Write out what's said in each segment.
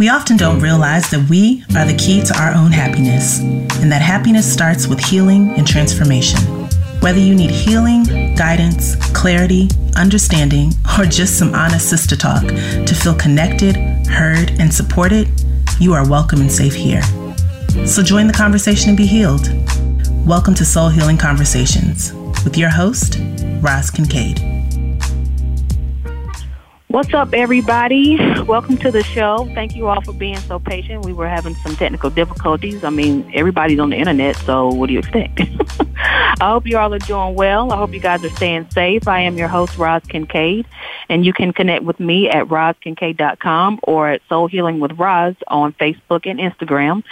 We often don't realize that we are the key to our own happiness, and that happiness starts with healing and transformation. Whether you need healing, guidance, clarity, understanding, or just some honest sister talk to feel connected, heard, and supported, you are welcome and safe here. So join the conversation and be healed. Welcome to Soul Healing Conversations with your host, Roz Kincaid. What's up, everybody? Welcome to the show. Thank you all for being so patient. We were having some technical difficulties. I mean, everybody's on the internet, so what do you expect? I hope you all are doing well. I hope you guys are staying safe. I am your host, Roz Kincaid, and you can connect with me at rozkincaid.com or at Soul Healing with Roz on Facebook and Instagram.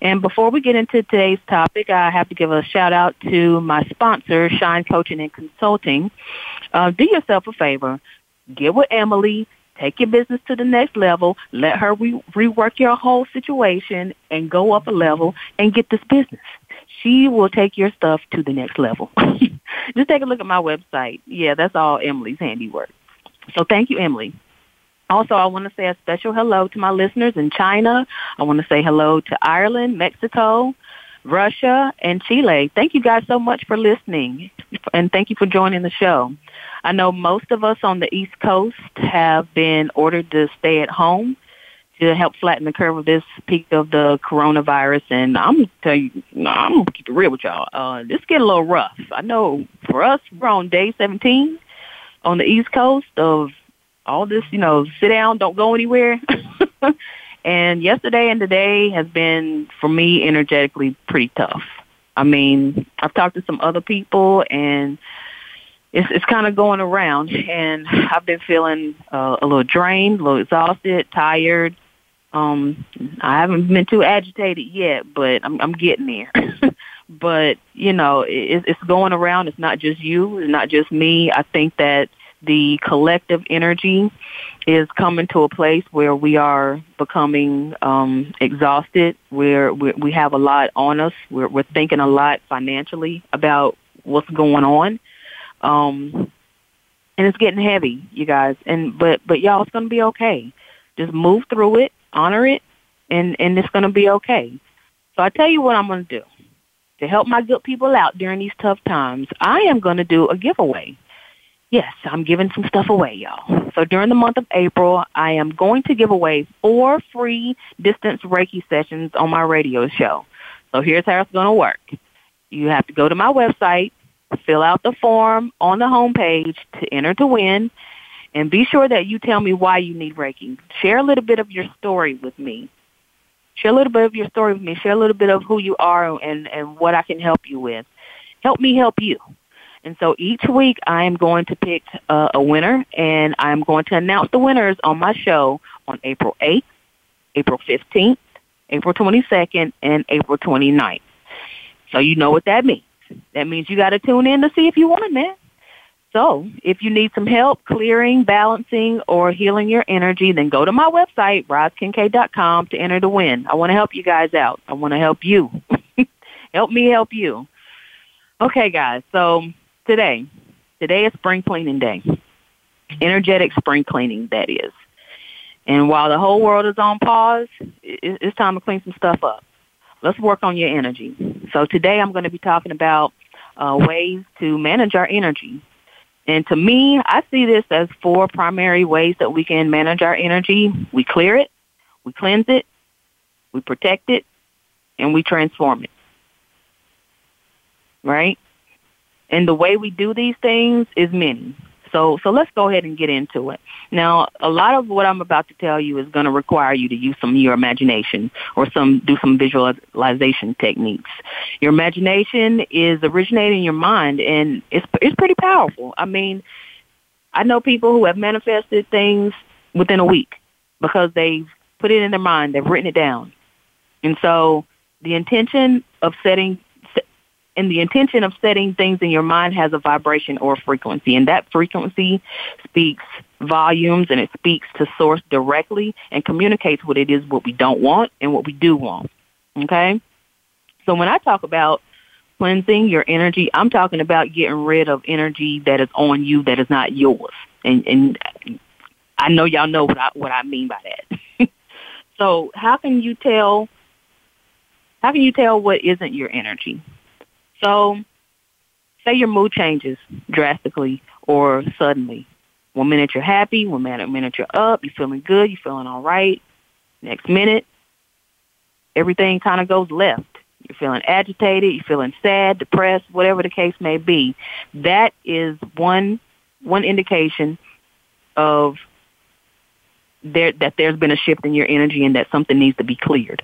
And before we get into today's topic, I have to give a shout out to my sponsor, Shine Coaching and Consulting. Uh, do yourself a favor get with Emily, take your business to the next level, let her re- rework your whole situation and go up a level and get this business. She will take your stuff to the next level. Just take a look at my website. Yeah, that's all Emily's handiwork. So thank you, Emily. Also, I want to say a special hello to my listeners in China. I want to say hello to Ireland, Mexico, Russia, and Chile. Thank you guys so much for listening, and thank you for joining the show. I know most of us on the East Coast have been ordered to stay at home to help flatten the curve of this peak of the coronavirus. And I'm gonna tell you, I'm gonna keep it real with y'all. Uh, this getting a little rough. I know for us, we're on day 17 on the East Coast of all this, you know, sit down, don't go anywhere. and yesterday and today has been, for me, energetically pretty tough. I mean, I've talked to some other people and it's it's kind of going around, and I've been feeling uh, a little drained, a little exhausted, tired. Um, I haven't been too agitated yet, but I'm I'm getting there. but you know, it, it's going around. It's not just you. It's not just me. I think that the collective energy is coming to a place where we are becoming um, exhausted. Where we we have a lot on us. We're we're thinking a lot financially about what's going on um, and it's getting heavy, you guys. And but but y'all, it's gonna be okay. Just move through it, honor it, and and it's gonna be okay. So I tell you what I'm gonna do to help my good people out during these tough times. I am gonna do a giveaway. Yes, I'm giving some stuff away, y'all. So during the month of April, I am going to give away four free distance Reiki sessions on my radio show. So here's how it's going to work. You have to go to my website, fill out the form on the homepage to enter to win, and be sure that you tell me why you need Reiki. Share a little bit of your story with me. Share a little bit of your story with me. Share a little bit of who you are and, and what I can help you with. Help me help you. And so each week I am going to pick uh, a winner and I'm going to announce the winners on my show on April 8th, April 15th, April 22nd, and April 29th. So you know what that means. That means you got to tune in to see if you want, man. So if you need some help clearing, balancing, or healing your energy, then go to my website, rozkincaid.com, to enter to win. I want to help you guys out. I want to help you. help me help you. Okay, guys. So today, today is spring cleaning day. Energetic spring cleaning, that is. And while the whole world is on pause, it's time to clean some stuff up let's work on your energy. So today I'm going to be talking about uh, ways to manage our energy. And to me, I see this as four primary ways that we can manage our energy. We clear it, we cleanse it, we protect it, and we transform it. Right? And the way we do these things is many. So, so let's go ahead and get into it. Now, a lot of what I'm about to tell you is going to require you to use some of your imagination or some, do some visualization techniques. Your imagination is originating in your mind and it's, it's pretty powerful. I mean, I know people who have manifested things within a week because they've put it in their mind, they've written it down. And so the intention of setting and the intention of setting things in your mind has a vibration or a frequency and that frequency speaks volumes and it speaks to source directly and communicates what it is what we don't want and what we do want okay so when i talk about cleansing your energy i'm talking about getting rid of energy that is on you that is not yours and and i know y'all know what i what i mean by that So how can you tell how can you tell what isn't your energy? So say your mood changes drastically or suddenly. One minute you're happy, one minute, minute you're up, you're feeling good, you're feeling all right. Next minute, everything kind of goes left. You're feeling agitated, you're feeling sad, depressed, whatever the case may be. That is one one indication of there that there's been a shift in your energy and that something needs to be cleared.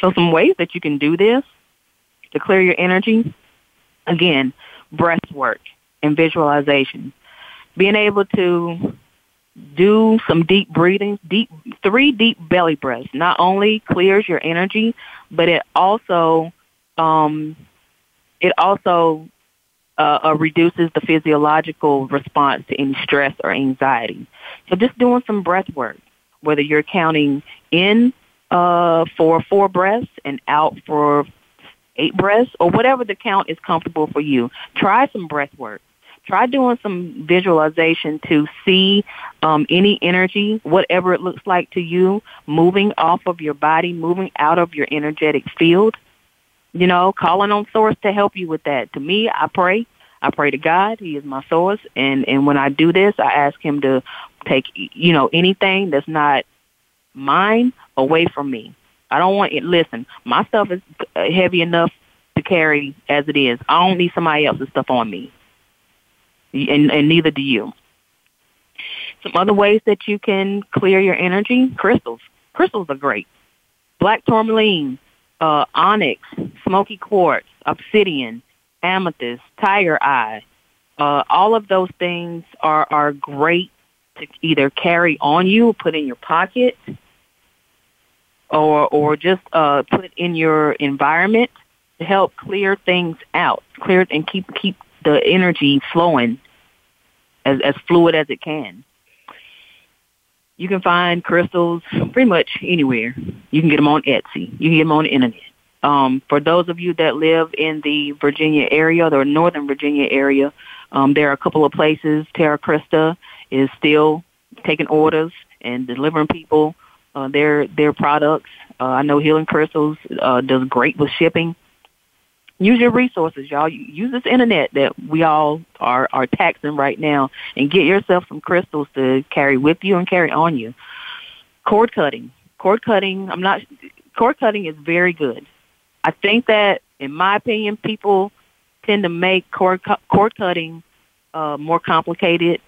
So some ways that you can do this to clear your energy, again, breath work and visualization. Being able to do some deep breathing, deep three deep belly breaths not only clears your energy, but it also um, it also uh, uh, reduces the physiological response to any stress or anxiety. So just doing some breath work, whether you're counting in uh, for four breaths and out for eight breaths, or whatever the count is comfortable for you. Try some breath work. Try doing some visualization to see um, any energy, whatever it looks like to you, moving off of your body, moving out of your energetic field. You know, calling on source to help you with that. To me, I pray. I pray to God. He is my source. And, and when I do this, I ask him to take, you know, anything that's not mine away from me. I don't want it. Listen, my stuff is heavy enough to carry as it is. I don't need somebody else's stuff on me. And, and neither do you. Some other ways that you can clear your energy, crystals. Crystals are great. Black tourmaline, uh, onyx, smoky quartz, obsidian, amethyst, tiger eye. Uh, all of those things are, are great to either carry on you, put in your pocket, or or just uh, put it in your environment to help clear things out, clear and keep keep the energy flowing as as fluid as it can. You can find crystals pretty much anywhere. You can get them on Etsy. You can get them on the internet. Um, for those of you that live in the Virginia area, the Northern Virginia area, um, there are a couple of places. Terra Crystal is still taking orders and delivering people uh, their their products. Uh, I know Healing Crystals uh, does great with shipping. Use your resources, y'all. Use this internet that we all are are taxing right now, and get yourself some crystals to carry with you and carry on you. Cord cutting, cord cutting. I'm not. Cord cutting is very good. I think that, in my opinion, people tend to make cord cord cutting uh, more complicated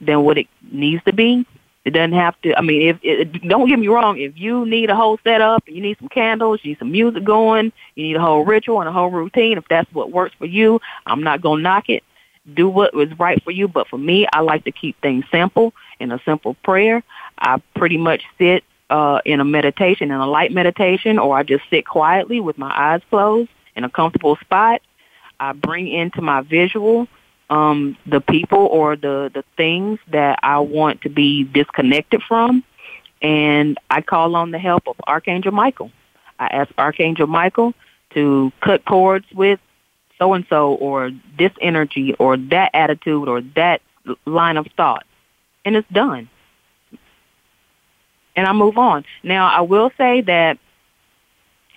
than what it needs to be. It doesn't have to. I mean, if it, don't get me wrong, if you need a whole setup, you need some candles, you need some music going, you need a whole ritual and a whole routine. If that's what works for you, I'm not gonna knock it. Do what was right for you. But for me, I like to keep things simple in a simple prayer. I pretty much sit uh, in a meditation, in a light meditation, or I just sit quietly with my eyes closed in a comfortable spot. I bring into my visual um, the people or the, the things that I want to be disconnected from. And I call on the help of Archangel Michael. I ask Archangel Michael to cut cords with so and so or this energy or that attitude or that line of thought. And it's done. And I move on. Now, I will say that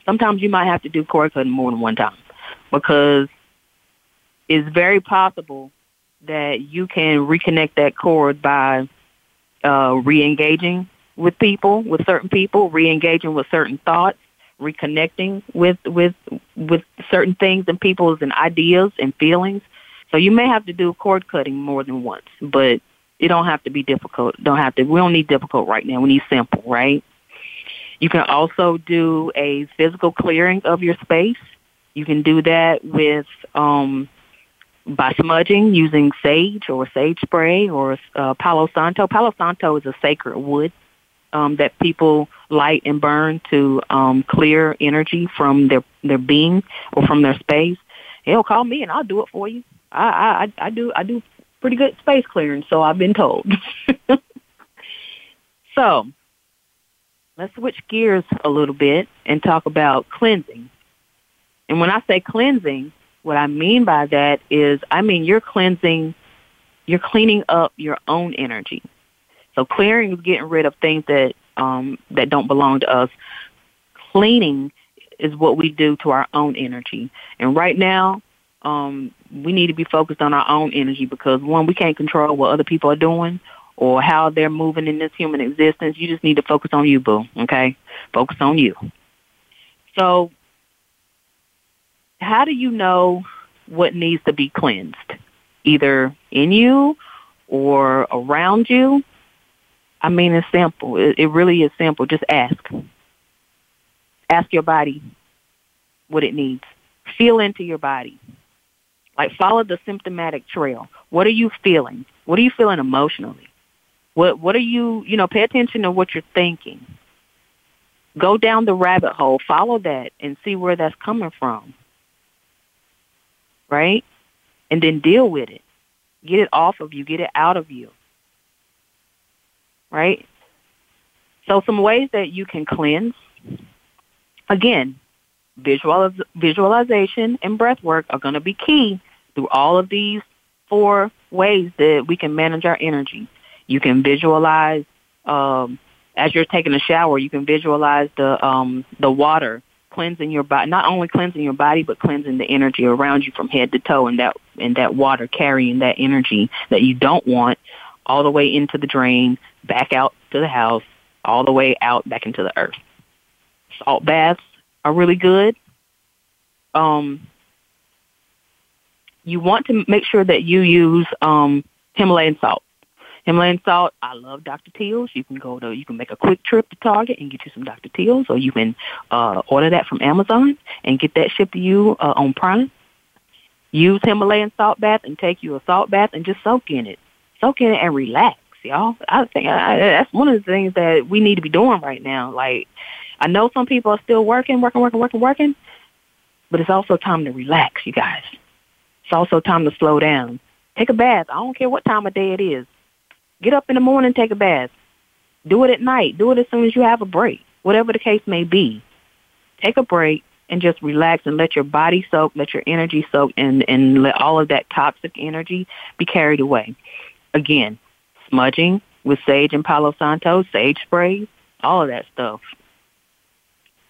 sometimes you might have to do cord cutting more than one time because it's very possible that you can reconnect that cord by uh, re-engaging with people, with certain people, re-engaging with certain thoughts, reconnecting with with with certain things and people's and ideas and feelings. So you may have to do cord cutting more than once, but it don't have to be difficult. Don't have to. We don't need difficult right now. We need simple, right? You can also do a physical clearing of your space. You can do that with um, by smudging using sage or sage spray or uh, Palo Santo. Palo Santo is a sacred wood um, that people light and burn to um, clear energy from their their being or from their space. Hell, call me and I'll do it for you. I I, I do I do pretty good space clearing, so I've been told. so let's switch gears a little bit and talk about cleansing. And when I say cleansing, what I mean by that is, I mean, you're cleansing, you're cleaning up your own energy. So clearing is getting rid of things that um, that don't belong to us. Cleaning is what we do to our own energy. And right now, um, we need to be focused on our own energy because one, we can't control what other people are doing or how they're moving in this human existence. You just need to focus on you, boo. Okay, focus on you. So, how do you know what needs to be cleansed? Either in you or around you. I mean, it's simple. It, it really is simple. Just ask. Ask your body what it needs. Feel into your body. Like follow the symptomatic trail. What are you feeling? What are you feeling emotionally? What what are you, you know, pay attention to what you're thinking. Go down the rabbit hole, follow that and see where that's coming from. Right? And then deal with it. Get it off of you, get it out of you. Right? So some ways that you can cleanse. Again, visualiz- visualization and breath work are going to be key through all of these four ways that we can manage our energy. You can visualize um, as you're taking a shower. You can visualize the um, the water cleansing your body, not only cleansing your body, but cleansing the energy around you from head to toe, and that and that water carrying that energy that you don't want all the way into the drain, back out to the house, all the way out back into the earth. Salt baths are really good. Um, you want to make sure that you use um, Himalayan salt. Himalayan salt, I love Dr. Teal's. You can go to, you can make a quick trip to Target and get you some Dr. Teal's, or you can uh, order that from Amazon and get that shipped to you uh, on Prime. Use Himalayan salt bath and take you a salt bath and just soak in it. Soak in it and relax, y'all. I think I, that's one of the things that we need to be doing right now. Like, I know some people are still working, working, working, working, working, but it's also time to relax, you guys. It's also time to slow down. Take a bath. I don't care what time of day it is. Get up in the morning, take a bath. Do it at night. Do it as soon as you have a break. Whatever the case may be. Take a break and just relax and let your body soak, let your energy soak, and, and let all of that toxic energy be carried away. Again, smudging with sage and Palo Santo, sage sprays, all of that stuff.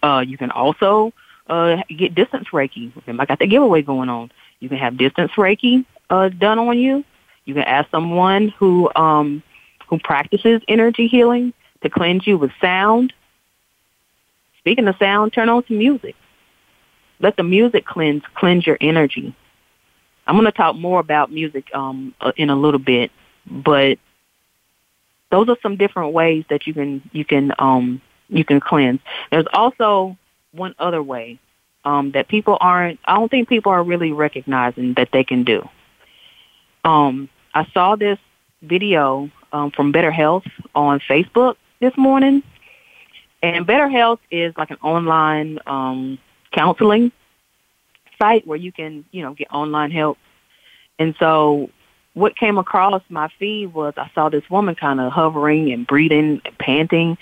Uh, you can also uh, get distance Reiki. I got the giveaway going on. You can have distance Reiki uh, done on you. You can ask someone who um, who practices energy healing to cleanse you with sound. Speaking of sound, turn on some music. Let the music cleanse cleanse your energy. I'm going to talk more about music um, uh, in a little bit, but those are some different ways that you can you can um, you can cleanse. There's also one other way um, that people aren't, I don't think people are really recognizing that they can do. Um, I saw this video um, from Better Health on Facebook this morning, and Better Health is like an online um, counseling site where you can, you know, get online help. And so what came across my feed was I saw this woman kind of hovering and breathing and panting.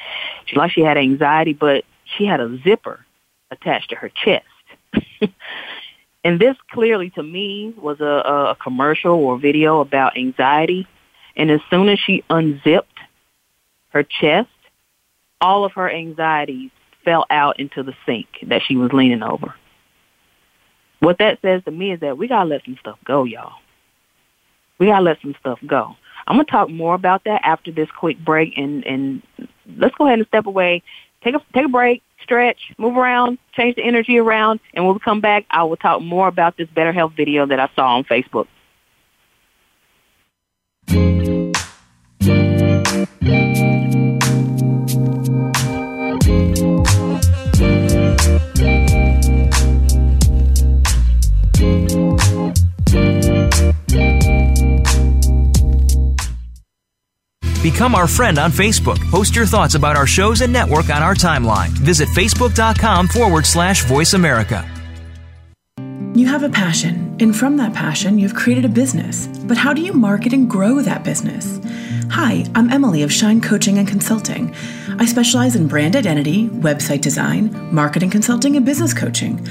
She like she had anxiety, but she had a zipper attached to her chest. and this clearly to me was a, a commercial or video about anxiety. And as soon as she unzipped her chest, all of her anxieties fell out into the sink that she was leaning over. What that says to me is that we gotta let some stuff go, y'all. We gotta let some stuff go. I'm gonna talk more about that after this quick break and, and let's go ahead and step away take a take a break, stretch, move around, change the energy around, and when we come back, I will talk more about this Better Health video that I saw on Facebook. Become our friend on Facebook. Post your thoughts about our shows and network on our timeline. Visit facebook.com forward slash voice America. You have a passion, and from that passion, you've created a business. But how do you market and grow that business? Hi, I'm Emily of Shine Coaching and Consulting. I specialize in brand identity, website design, marketing consulting, and business coaching.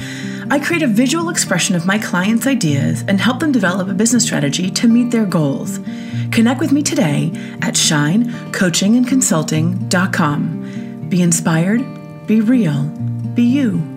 I create a visual expression of my clients' ideas and help them develop a business strategy to meet their goals. Connect with me today at shinecoachingandconsulting.com. Be inspired, be real, be you.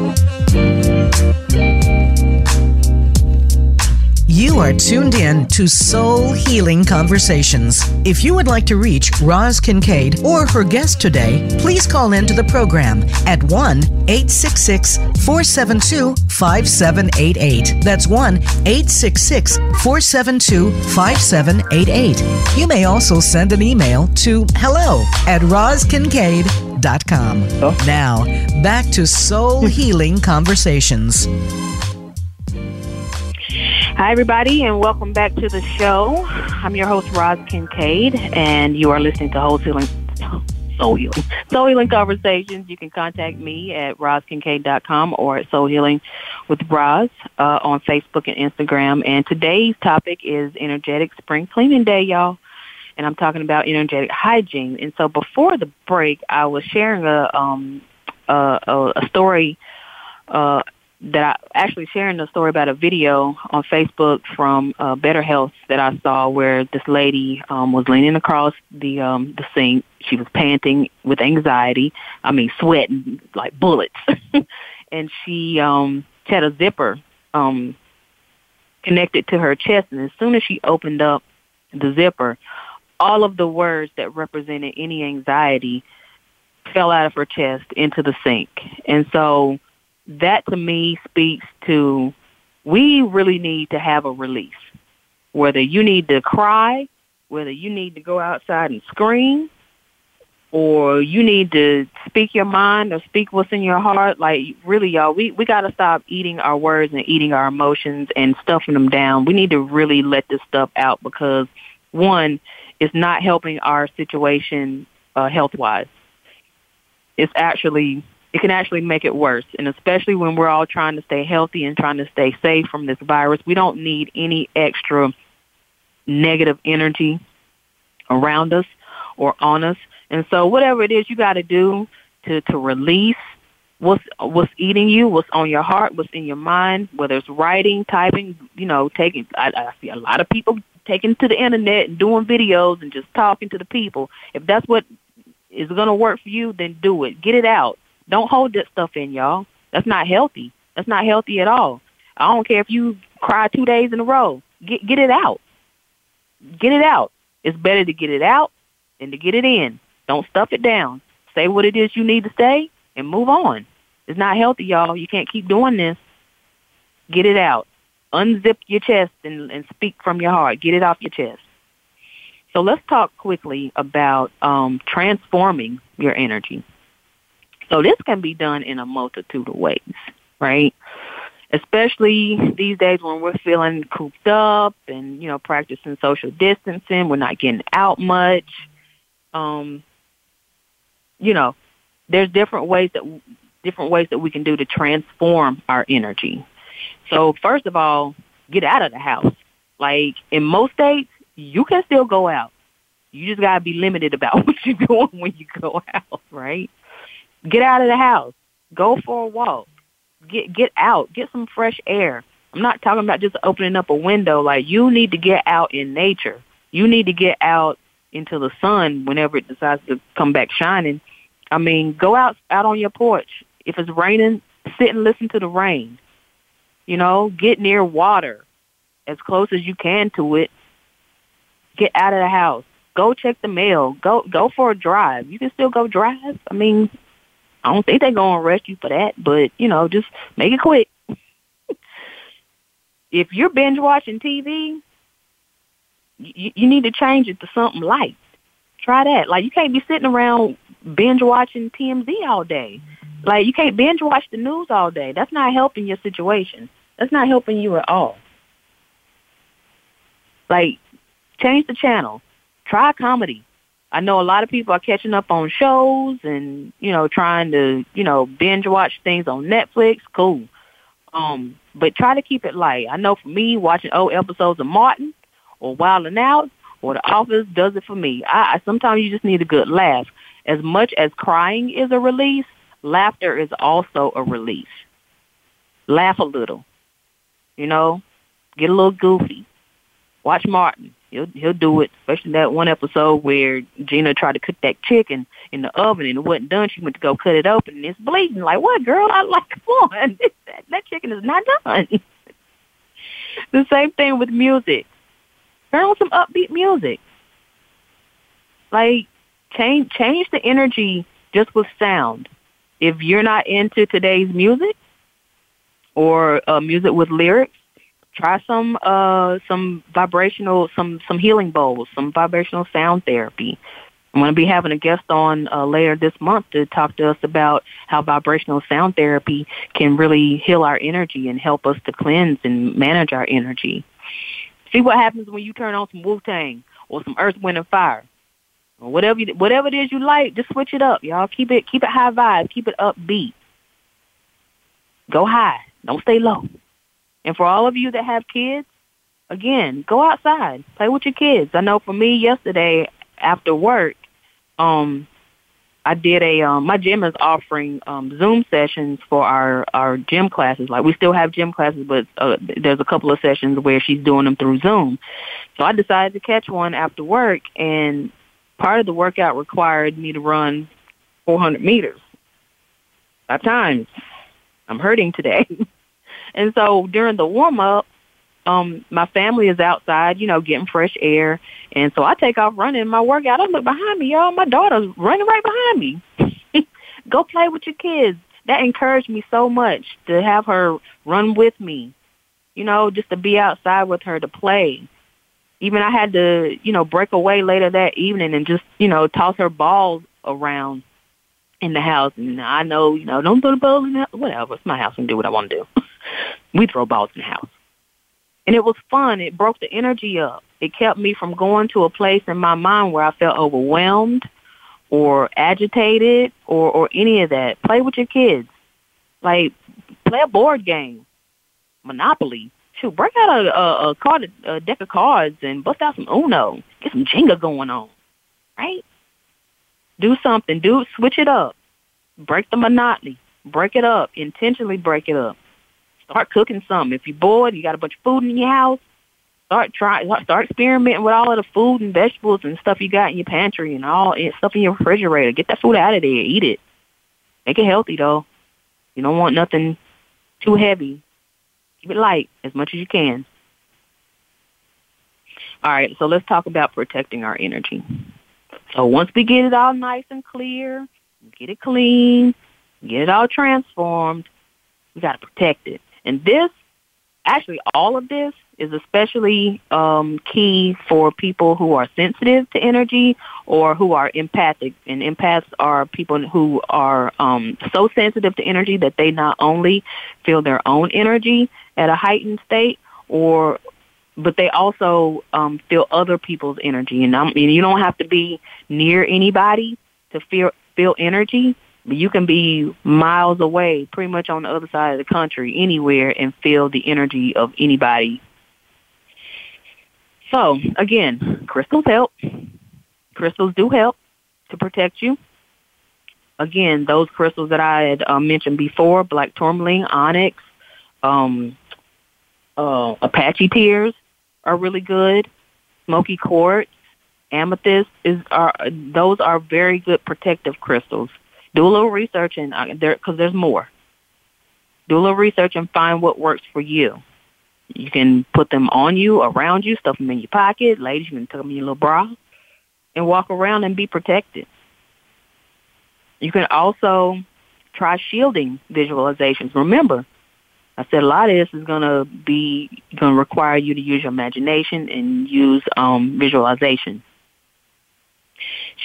You are tuned in to Soul Healing Conversations. If you would like to reach Roz Kincaid or her guest today, please call into the program at 1 866 472 5788. That's 1 866 472 5788. You may also send an email to hello at rozkincaid.com. Oh. Now, back to Soul Healing Conversations. Hi, everybody, and welcome back to the show. I'm your host, Roz Kincaid, and you are listening to Soul Healing, Soul Healing, Soul Healing Conversations. You can contact me at rozkincaid.com or at Soul Healing with Roz uh, on Facebook and Instagram. And today's topic is Energetic Spring Cleaning Day, y'all. And I'm talking about energetic hygiene. And so before the break, I was sharing a um, a, a, a story. Uh, that I actually sharing a story about a video on Facebook from uh, Better Health that I saw where this lady um, was leaning across the um, the sink. She was panting with anxiety. I mean, sweating like bullets, and she um, she had a zipper um, connected to her chest. And as soon as she opened up the zipper, all of the words that represented any anxiety fell out of her chest into the sink. And so that to me speaks to we really need to have a release. Whether you need to cry, whether you need to go outside and scream, or you need to speak your mind or speak what's in your heart, like really y'all, we, we gotta stop eating our words and eating our emotions and stuffing them down. We need to really let this stuff out because one, it's not helping our situation uh, health wise. It's actually it can actually make it worse. And especially when we're all trying to stay healthy and trying to stay safe from this virus, we don't need any extra negative energy around us or on us. And so whatever it is you got to do to, to release what's, what's eating you, what's on your heart, what's in your mind, whether it's writing, typing, you know, taking, I, I see a lot of people taking to the internet and doing videos and just talking to the people. If that's what is going to work for you, then do it. Get it out don't hold that stuff in, y'all. That's not healthy. That's not healthy at all. I don't care if you cry two days in a row. Get get it out. Get it out. It's better to get it out than to get it in. Don't stuff it down. Say what it is you need to say and move on. It's not healthy, y'all. You can't keep doing this. Get it out. Unzip your chest and, and speak from your heart. Get it off your chest. So let's talk quickly about um, transforming your energy. So this can be done in a multitude of ways, right? Especially these days when we're feeling cooped up and, you know, practicing social distancing, we're not getting out much. Um, you know, there's different ways that different ways that we can do to transform our energy. So first of all, get out of the house. Like in most states, you can still go out. You just gotta be limited about what you're doing when you go out, right? Get out of the house. Go for a walk. Get get out. Get some fresh air. I'm not talking about just opening up a window. Like you need to get out in nature. You need to get out into the sun whenever it decides to come back shining. I mean, go out out on your porch. If it's raining, sit and listen to the rain. You know, get near water as close as you can to it. Get out of the house. Go check the mail. Go go for a drive. You can still go drive. I mean, I don't think they're gonna arrest you for that, but you know, just make it quick. if you're binge watching TV, you, you need to change it to something light. Try that. Like you can't be sitting around binge watching TMZ all day. Like you can't binge watch the news all day. That's not helping your situation. That's not helping you at all. Like change the channel. Try comedy. I know a lot of people are catching up on shows and, you know, trying to, you know, binge watch things on Netflix. Cool. Um, but try to keep it light. I know for me, watching old episodes of Martin or Wild and Out or The Office does it for me. I, I sometimes you just need a good laugh. As much as crying is a release, laughter is also a release. Laugh a little. You know, get a little goofy. Watch Martin. He'll he'll do it. Especially that one episode where Gina tried to cook that chicken in the oven and it wasn't done. She went to go cut it open and it's bleeding. Like what, girl? I like come on. that, that chicken is not done. the same thing with music. Turn on some upbeat music. Like change change the energy just with sound. If you're not into today's music or uh, music with lyrics, try some uh some vibrational some some healing bowls, some vibrational sound therapy. I'm going to be having a guest on uh, later this month to talk to us about how vibrational sound therapy can really heal our energy and help us to cleanse and manage our energy. See what happens when you turn on some Wu Tang or some Earth, Wind, and Fire, or whatever you, whatever it is you like. Just switch it up, y'all. Keep it keep it high vibe. Keep it upbeat. Go high. Don't stay low. And for all of you that have kids, again, go outside, play with your kids. I know for me, yesterday after work, um, I did a um, my gym is offering um, Zoom sessions for our our gym classes. Like we still have gym classes, but uh, there's a couple of sessions where she's doing them through Zoom. So I decided to catch one after work, and part of the workout required me to run 400 meters. Five times. I'm hurting today. and so during the warm up, um, my family is outside, you know, getting fresh air. And so I take off running my workout. I look behind me, y'all. My daughter's running right behind me. Go play with your kids. That encouraged me so much to have her run with me, you know, just to be outside with her to play. Even I had to, you know, break away later that evening and just, you know, toss her balls around in the house. And I know, you know, don't throw the balls in the house. Whatever. It's my house and do what I want to do. we throw balls in the house. And it was fun. It broke the energy up. It kept me from going to a place in my mind where I felt overwhelmed or agitated or, or any of that. Play with your kids. Like, play a board game. Monopoly. Shoot, break out a, a, a card, a deck of cards and bust out some Uno. Get some Jenga going on. Right? Do something. Do switch it up. Break the monotony. Break it up. Intentionally break it up. Start cooking something. If you're bored, you got a bunch of food in your house, start try start experimenting with all of the food and vegetables and stuff you got in your pantry and all and stuff in your refrigerator. Get that food out of there. Eat it. Make it healthy though. You don't want nothing too heavy. Keep it light as much as you can. All right, so let's talk about protecting our energy. So once we get it all nice and clear, get it clean, get it all transformed, we got to protect it. And this, actually all of this is especially um, key for people who are sensitive to energy or who are empathic. And empaths are people who are um, so sensitive to energy that they not only feel their own energy at a heightened state, or but they also um, feel other people's energy. And, um, and you don't have to be near anybody to feel feel energy. You can be miles away, pretty much on the other side of the country, anywhere, and feel the energy of anybody. So, again, crystals help. Crystals do help to protect you. Again, those crystals that I had uh, mentioned before, black tourmaline, onyx, um, uh, Apache tears are really good. Smoky quartz, amethyst is are those are very good protective crystals Do a little research and uh, there because there's more. Do a little research and find what works for you. You can put them on you, around you, stuff them in your pocket. Ladies, you can tuck them in your little bra and walk around and be protected. You can also try shielding visualizations. Remember, I said a lot of this is going to be going to require you to use your imagination and use um, visualization.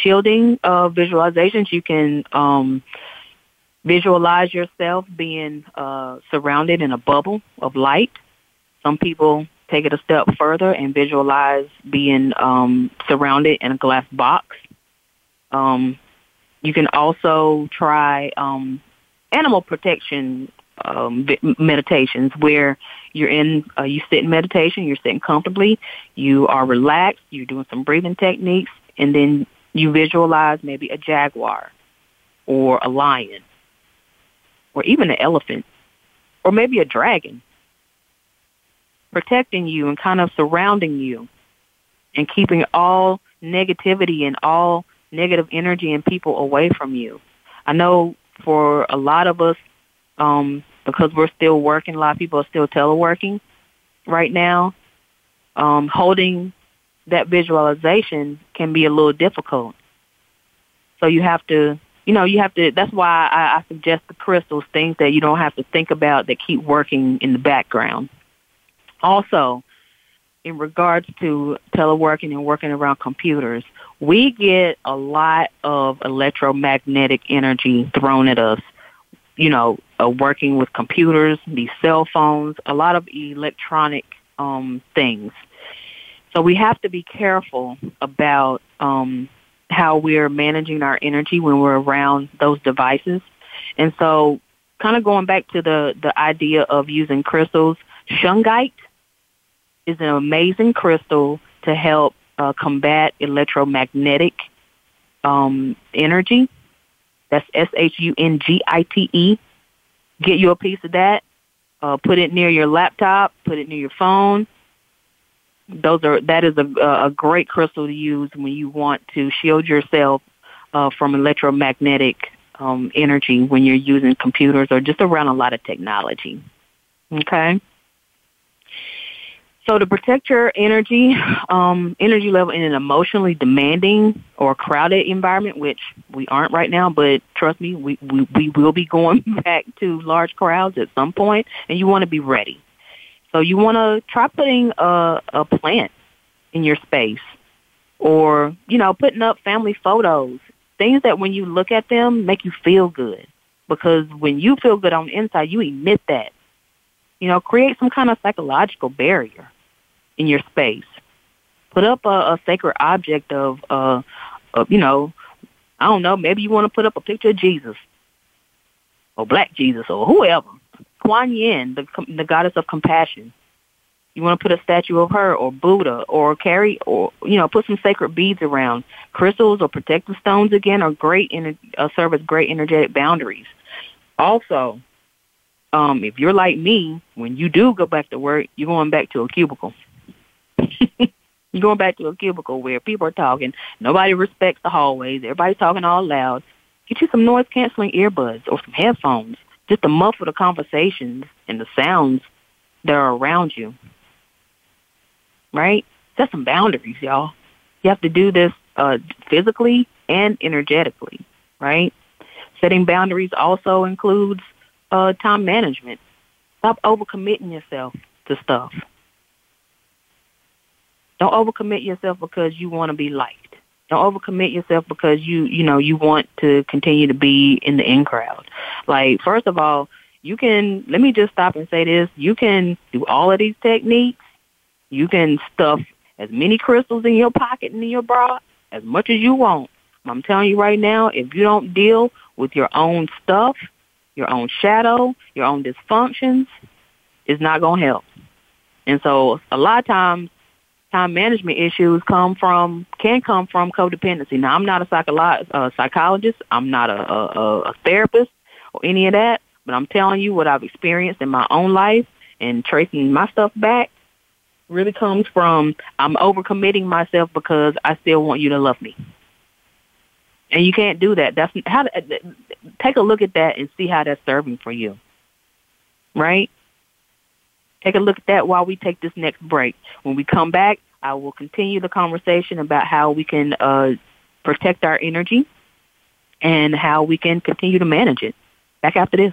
Shielding uh, visualizations, you can um, visualize yourself being uh, surrounded in a bubble of light. Some people take it a step further and visualize being um, surrounded in a glass box. Um, you can also try um, animal protection um, meditations where you're in, uh, you sit in meditation, you're sitting comfortably, you are relaxed, you're doing some breathing techniques, and then you visualize maybe a jaguar or a lion or even an elephant or maybe a dragon protecting you and kind of surrounding you and keeping all negativity and all negative energy and people away from you. I know for a lot of us, um, because we're still working, a lot of people are still teleworking right now, um, holding that visualization can be a little difficult. So you have to, you know, you have to, that's why I, I suggest the crystals, things that you don't have to think about that keep working in the background. Also, in regards to teleworking and working around computers, we get a lot of electromagnetic energy thrown at us. You know, uh, working with computers, these cell phones, a lot of electronic um, things. So we have to be careful about um, how we're managing our energy when we're around those devices. And so, kind of going back to the the idea of using crystals, shungite is an amazing crystal to help uh, combat electromagnetic um, energy. That's S H U N G I T E. Get you a piece of that. Uh, put it near your laptop. Put it near your phone. Those are that is a, a great crystal to use when you want to shield yourself uh, from electromagnetic um, energy when you're using computers or just around a lot of technology. Okay. So to protect your energy, um, energy level in an emotionally demanding or crowded environment, which we aren't right now, but trust me, we, we, we will be going back to large crowds at some point, and you want to be ready. So you want to try putting a, a plant in your space or, you know, putting up family photos, things that when you look at them make you feel good. Because when you feel good on the inside, you emit that. You know, create some kind of psychological barrier in your space. Put up a, a sacred object of, uh, of, you know, I don't know, maybe you want to put up a picture of Jesus or Black Jesus or whoever. Kuan Yin, the, the goddess of compassion. You want to put a statue of her or Buddha or carry or, you know, put some sacred beads around. Crystals or protective stones again are great, in, uh, serve as great energetic boundaries. Also, um, if you're like me, when you do go back to work, you're going back to a cubicle. You're going back to a cubicle where people are talking. Nobody respects the hallways. Everybody's talking all loud. Get you some noise canceling earbuds or some headphones just to muffle the conversations and the sounds that are around you. Right? Set some boundaries, y'all. You have to do this uh, physically and energetically, right? Setting boundaries also includes uh, time management. Stop overcommitting yourself to stuff. Don't overcommit yourself because you want to be liked. Don't overcommit yourself because you, you know, you want to continue to be in the in crowd. Like, first of all, you can, let me just stop and say this. You can do all of these techniques. You can stuff as many crystals in your pocket and in your bra as much as you want. I'm telling you right now, if you don't deal with your own stuff, your own shadow, your own dysfunctions, it's not going to help. And so a lot of times time management issues come from can come from codependency. Now, I'm not a psycholo- uh, psychologist. I'm not a, a, a therapist or any of that. But I'm telling you what I've experienced in my own life and tracing my stuff back really comes from I'm overcommitting myself because I still want you to love me. And you can't do that. That's how take a look at that and see how that's serving for you. Right? Take a look at that while we take this next break. When we come back, I will continue the conversation about how we can uh, protect our energy and how we can continue to manage it. Back after this.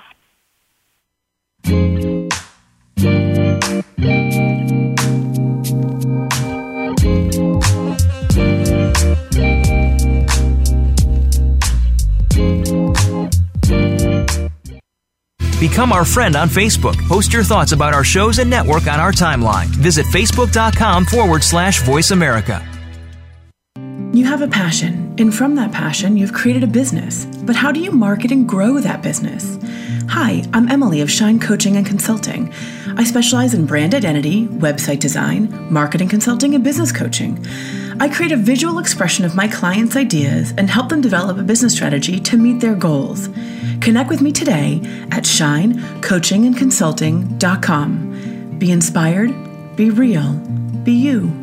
Become our friend on Facebook. Post your thoughts about our shows and network on our timeline. Visit facebook.com forward slash voice America. You have a passion, and from that passion, you've created a business. But how do you market and grow that business? Hi, I'm Emily of Shine Coaching and Consulting. I specialize in brand identity, website design, marketing consulting, and business coaching. I create a visual expression of my clients' ideas and help them develop a business strategy to meet their goals. Connect with me today at shinecoachingandconsulting.com. Be inspired, be real, be you.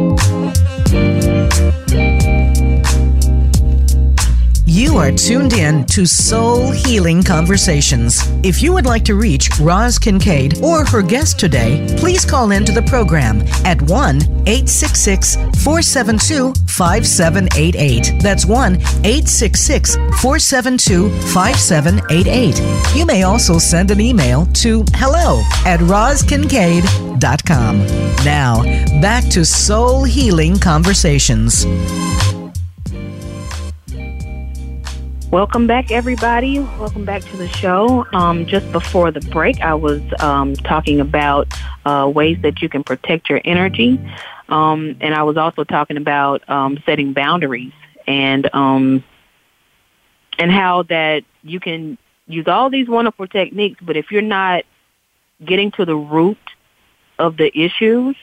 You are tuned in to Soul Healing Conversations. If you would like to reach Roz Kincaid or her guest today, please call into the program at 1 866 472 5788. That's 1 866 472 5788. You may also send an email to hello at rozkincaid.com. Now, back to Soul Healing Conversations. Welcome back, everybody. Welcome back to the show. Um, just before the break, I was um, talking about uh, ways that you can protect your energy, um, and I was also talking about um, setting boundaries and um, and how that you can use all these wonderful techniques, but if you're not getting to the root of the issues,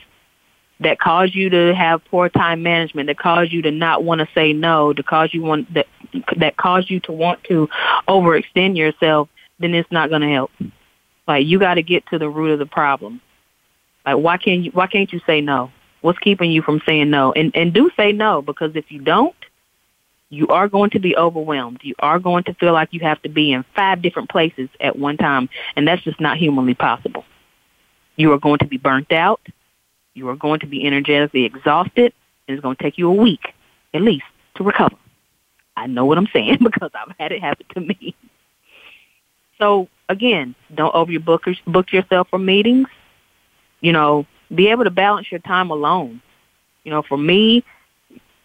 that cause you to have poor time management, that cause you to not want to say no, to cause you want that that cause you to want to overextend yourself, then it's not going to help. Like you got to get to the root of the problem. Like why can't you why can't you say no? What's keeping you from saying no? And and do say no because if you don't, you are going to be overwhelmed. You are going to feel like you have to be in five different places at one time, and that's just not humanly possible. You are going to be burnt out you are going to be energetically exhausted, and it's going to take you a week at least to recover. I know what I'm saying because I've had it happen to me. So again, don't overbook book yourself for meetings. You know, be able to balance your time alone. You know, for me,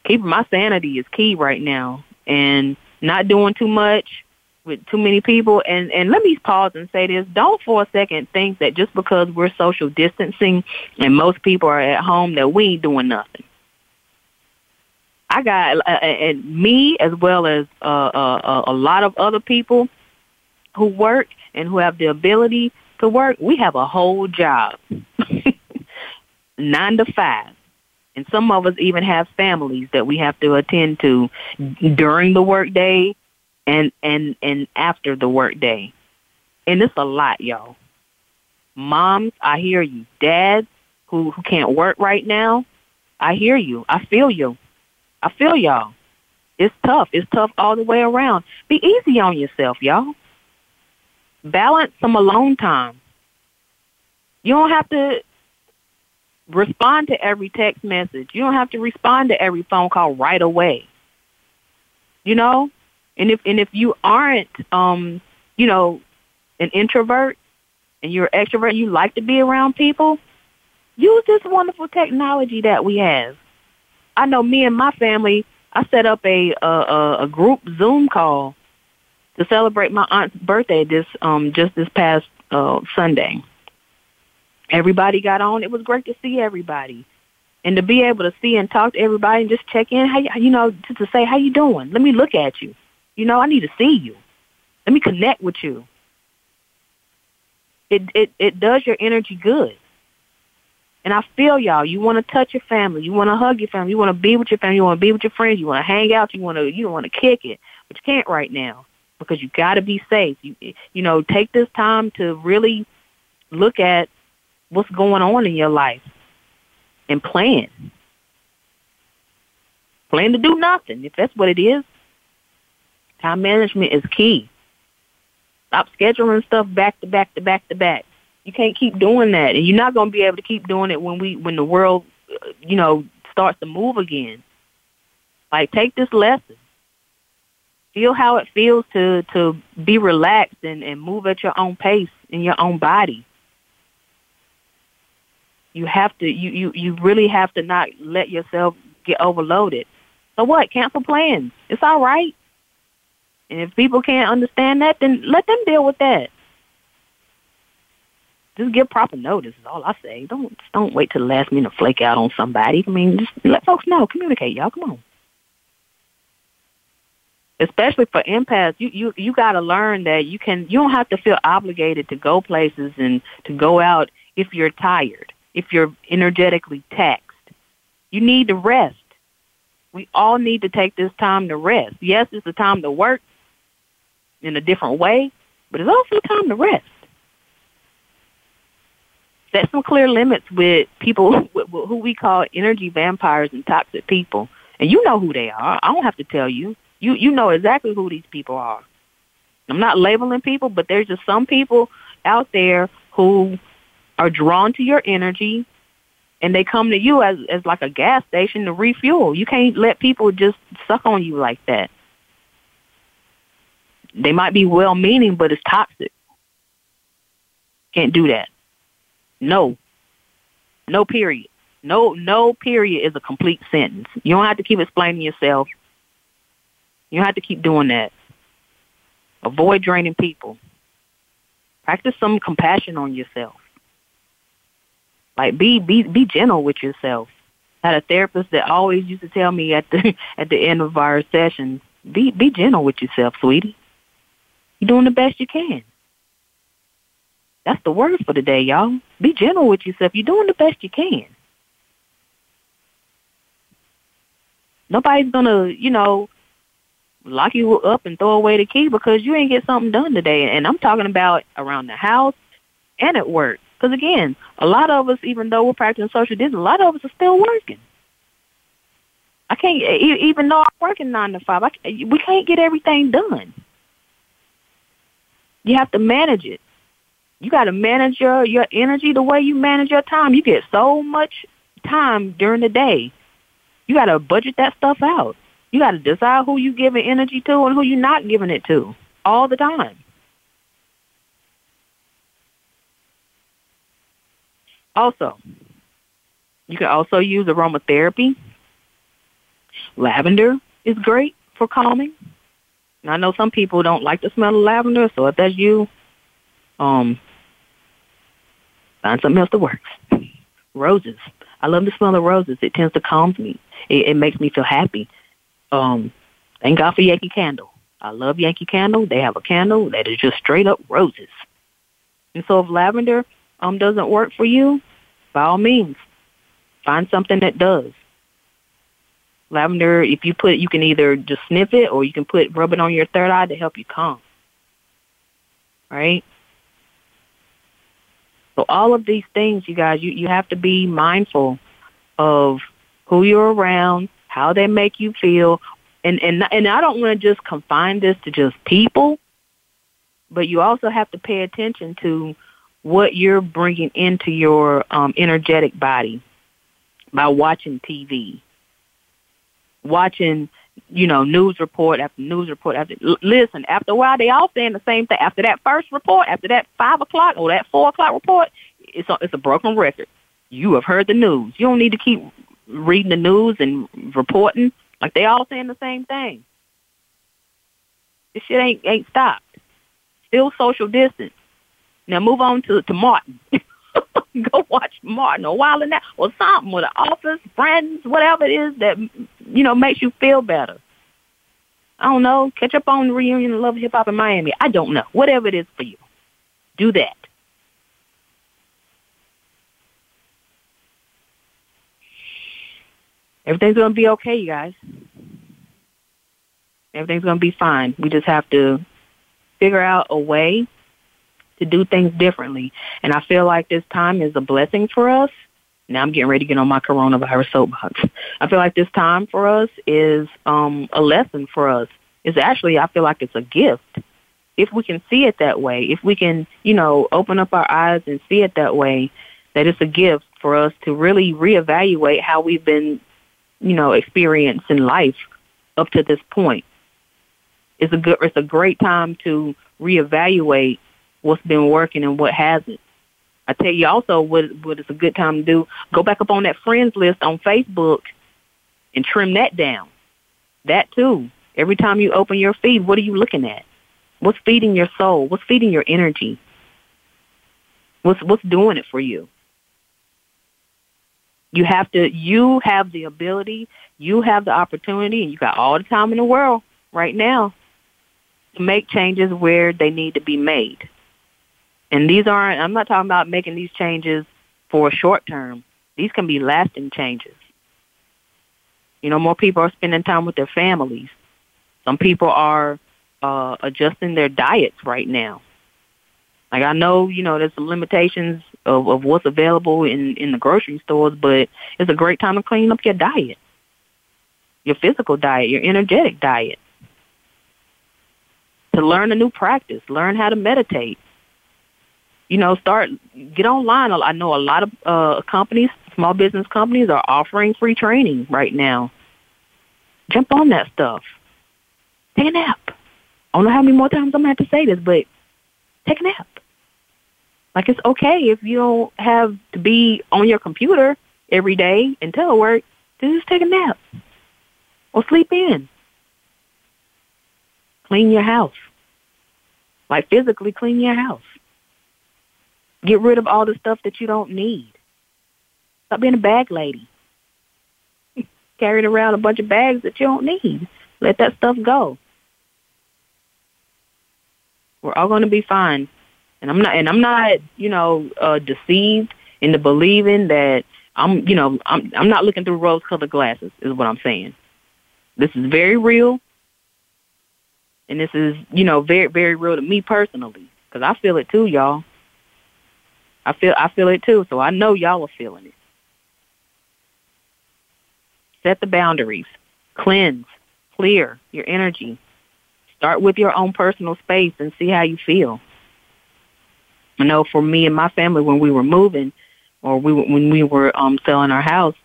keeping my sanity is key right now, and not doing too much with too many people. And, and let me pause and say this. Don't for a second think that just because we're social distancing and most people are at home that we ain't doing nothing. I got, uh, and me as well as uh, uh, a lot of other people who work and who have the ability to work, we have a whole job. Nine to five. And some of us even have families that we have to attend to during the workday and and and after the workday. And it's a lot, y'all. Moms, I hear you. Dads who who can't work right now, I hear you. I feel you. I feel y'all. It's tough. It's tough all the way around. Be easy on yourself, y'all. Balance some alone time. You don't have to respond to every text message. You don't have to respond to every phone call right away. You know, and if and if you aren't, um, you know, an introvert and you're an extrovert, you like to be around people, use this wonderful technology that we have. I know me and my family, I set up a a, a group Zoom call to celebrate my aunt's birthday this um just this past uh Sunday. Everybody got on. It was great to see everybody. and to be able to see and talk to everybody and just check in, how you, you know, just to say how you doing. Let me look at you. You know, I need to see you. Let me connect with you. It it it does your energy good. And I feel y'all. You want to touch your family. You want to hug your family. You want to be with your family. You want to be with your friends. You want to hang out. You want to you want to kick it, but you can't right now because you got to be safe. You you know, take this time to really look at what's going on in your life and plan. Plan to do nothing if that's what it is. Time management is key. Stop scheduling stuff back to back to back to back. You can't keep doing that, and you're not going to be able to keep doing it when we when the world, uh, you know, starts to move again. Like take this lesson. Feel how it feels to to be relaxed and and move at your own pace in your own body. You have to you you you really have to not let yourself get overloaded. So what? Cancel plans. It's all right. And if people can't understand that, then let them deal with that. Just give proper notice is all I say. Don't don't wait till the last minute to flake out on somebody. I mean, just let folks know. Communicate, y'all. Come on. Especially for empaths, you you you got to learn that you can. You don't have to feel obligated to go places and to go out if you're tired, if you're energetically taxed. You need to rest. We all need to take this time to rest. Yes, it's a time to work in a different way, but it's also time to rest set some clear limits with people who we call energy vampires and toxic people. And you know who they are. I don't have to tell you. You you know exactly who these people are. I'm not labeling people, but there's just some people out there who are drawn to your energy and they come to you as as like a gas station to refuel. You can't let people just suck on you like that. They might be well meaning, but it's toxic. Can't do that. No. No period. No, no period is a complete sentence. You don't have to keep explaining yourself. You don't have to keep doing that. Avoid draining people. Practice some compassion on yourself. Like be be be gentle with yourself. I had a therapist that always used to tell me at the at the end of our sessions, be be gentle with yourself, sweetie. You're doing the best you can. That's the word for the day, y'all. Be gentle with yourself. You're doing the best you can. Nobody's gonna, you know, lock you up and throw away the key because you ain't get something done today. And I'm talking about around the house and at work. Because again, a lot of us, even though we're practicing social distance, a lot of us are still working. I can't, even though I'm working nine to five, I, we can't get everything done. You have to manage it. You got to manage your, your energy the way you manage your time. You get so much time during the day. You got to budget that stuff out. You got to decide who you giving energy to and who you're not giving it to all the time. Also, you can also use aromatherapy. Lavender is great for calming. I know some people don't like the smell of lavender, so if that's you, um, Find something else that works. Roses. I love the smell of roses. It tends to calm me. It, it makes me feel happy. Um, thank God for Yankee Candle. I love Yankee Candle. They have a candle that is just straight up roses. And so if lavender um doesn't work for you, by all means, find something that does. Lavender, if you put, you can either just sniff it or you can put rub it on your third eye to help you calm. Right? So all of these things, you guys, you, you have to be mindful of who you're around, how they make you feel. And, and, and I don't want to just confine this to just people, but you also have to pay attention to what you're bringing into your um, energetic body by watching TV, watching you know, news report after news report after. Listen, after a while, they all saying the same thing. After that first report, after that five o'clock or that four o'clock report, it's a, it's a broken record. You have heard the news. You don't need to keep reading the news and reporting like they all saying the same thing. This shit ain't ain't stopped. Still social distance. Now move on to to Martin. Go watch Martin or Wild 'N Out or something with the office, friends, whatever it is that you know makes you feel better. I don't know. Catch up on the reunion of Love Hip Hop in Miami. I don't know. Whatever it is for you, do that. Everything's gonna be okay, you guys. Everything's gonna be fine. We just have to figure out a way to do things differently. And I feel like this time is a blessing for us. Now I'm getting ready to get on my coronavirus soapbox. I feel like this time for us is um, a lesson for us. It's actually, I feel like it's a gift. If we can see it that way, if we can, you know, open up our eyes and see it that way, that it's a gift for us to really reevaluate how we've been, you know, experiencing life up to this point. It's a good, it's a great time to reevaluate what's been working and what hasn't. I tell you also what what is a good time to do. Go back up on that friends list on Facebook and trim that down. That too. Every time you open your feed, what are you looking at? What's feeding your soul? What's feeding your energy? What's what's doing it for you? You have to you have the ability, you have the opportunity, and you got all the time in the world right now to make changes where they need to be made. And these aren't, I'm not talking about making these changes for a short term. These can be lasting changes. You know, more people are spending time with their families. Some people are uh, adjusting their diets right now. Like I know, you know, there's some limitations of, of what's available in, in the grocery stores, but it's a great time to clean up your diet, your physical diet, your energetic diet. To learn a new practice, learn how to meditate, you know, start get online. I know a lot of uh, companies, small business companies, are offering free training right now. Jump on that stuff. Take a nap. I don't know how many more times I'm gonna have to say this, but take a nap. Like it's okay if you don't have to be on your computer every day and telework. Just take a nap or sleep in. Clean your house. Like physically clean your house. Get rid of all the stuff that you don't need. Stop being a bag lady. Carrying around a bunch of bags that you don't need. Let that stuff go. We're all going to be fine. And I'm not, and I'm not, you know, uh, deceived into believing that I'm, you know, I'm, I'm not looking through rose-colored glasses. Is what I'm saying. This is very real, and this is, you know, very, very real to me personally because I feel it too, y'all. I feel I feel it too, so I know y'all are feeling it. Set the boundaries. Cleanse. Clear your energy. Start with your own personal space and see how you feel. I know for me and my family when we were moving or we when we were um selling our house,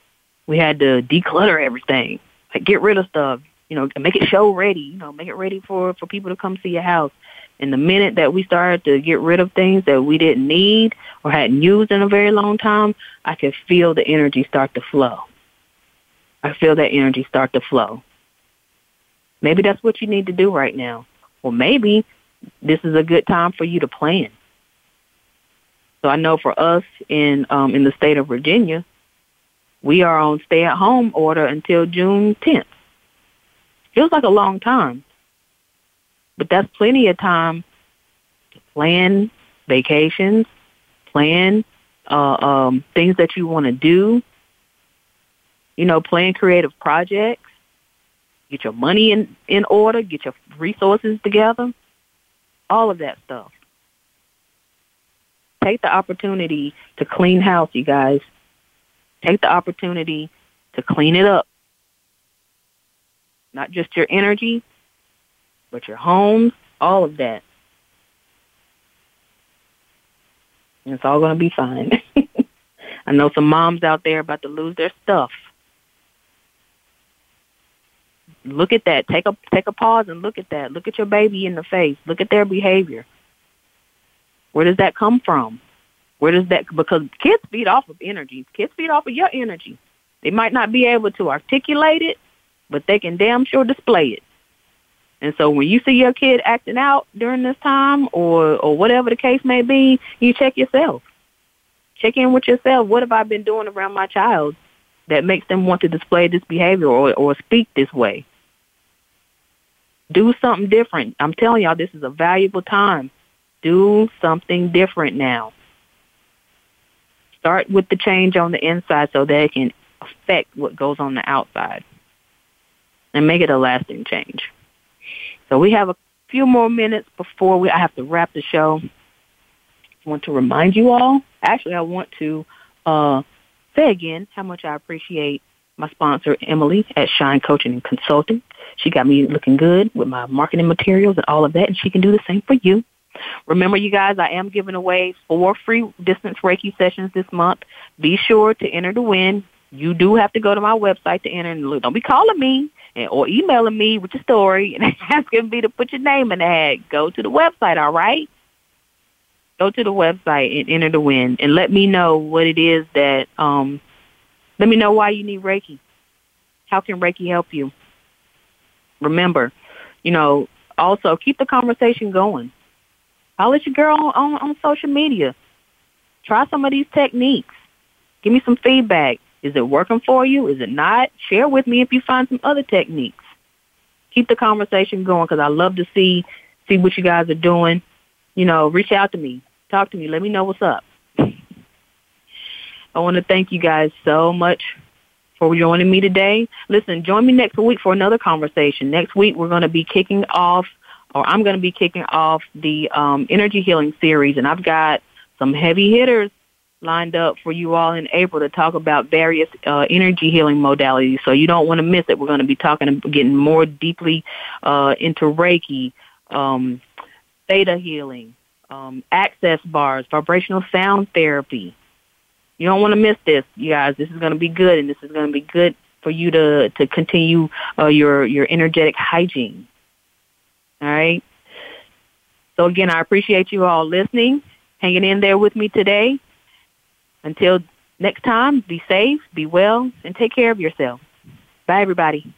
we had to declutter everything. Like get rid of stuff, you know, make it show ready, you know, make it ready for for people to come see your house. And the minute that we started to get rid of things that we didn't need or hadn't used in a very long time, I could feel the energy start to flow. I feel that energy start to flow. Maybe that's what you need to do right now. Or maybe this is a good time for you to plan. So I know for us in um, in the state of Virginia, we are on stay at home order until June 10th. Feels like a long time. But that's plenty of time to plan vacations, plan uh, um, things that you want to do. You know, plan creative projects. Get your money in in order. Get your resources together. All of that stuff. Take the opportunity to clean house, you guys. Take the opportunity to clean it up. Not just your energy, but your homes, all of that. And it's all going to be fine. I know some moms out there about to lose their stuff. Look at that. Take a take a pause and look at that. Look at your baby in the face. Look at their behavior. Where does that come from? Where does that because kids feed off of energy. Kids feed off of your energy. They might not be able to articulate it, but they can damn sure display it. And so when you see your kid acting out during this time or, or whatever the case may be, you check yourself. Check in with yourself. What have I been doing around my child that makes them want to display this behavior or, or speak this way? Do something different. I'm telling y'all, this is a valuable time. Do something different now. Start with the change on the inside so that it can affect what goes on the outside and make it a lasting change. So we have a few more minutes before we I have to wrap the show. I want to remind you all. Actually, I want to uh, say again how much I appreciate my sponsor Emily at Shine Coaching and Consulting. She got me looking good with my marketing materials and all of that, and she can do the same for you. Remember, you guys, I am giving away four free distance Reiki sessions this month. Be sure to enter to win. You do have to go to my website to enter and. Don't be calling me and, or emailing me with your story and asking me to put your name in the hat. Go to the website, all right? Go to the website and enter to win and let me know what it is that, um, let me know why you need Reiki. How can Reiki help you? Remember, you know, also keep the conversation going. I'll let your girl on, on, on social media. Try some of these techniques. Give me some feedback. Is it working for you? Is it not? Share with me if you find some other techniques. Keep the conversation going because I love to see see what you guys are doing. You know, reach out to me, talk to me, let me know what's up. I want to thank you guys so much for joining me today. Listen, join me next week for another conversation. Next week we're going to be kicking off, or I'm going to be kicking off the um, energy healing series, and I've got some heavy hitters lined up for you all in April to talk about various uh, energy healing modalities. So you don't want to miss it. We're going to be talking, getting more deeply uh, into Reiki, um, theta healing, um, access bars, vibrational sound therapy. You don't want to miss this, you guys. This is going to be good, and this is going to be good for you to to continue uh, your your energetic hygiene. All right. So again, I appreciate you all listening, hanging in there with me today. Until next time, be safe, be well, and take care of yourself. Bye, everybody.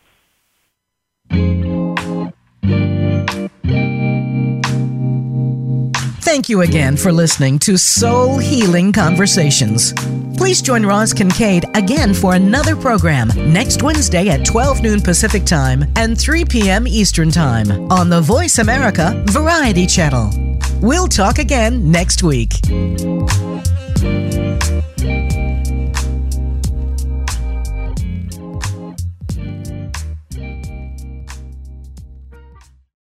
Thank you again for listening to Soul Healing Conversations. Please join Roz Kincaid again for another program next Wednesday at 12 noon Pacific Time and 3 p.m. Eastern Time on the Voice America Variety Channel. We'll talk again next week.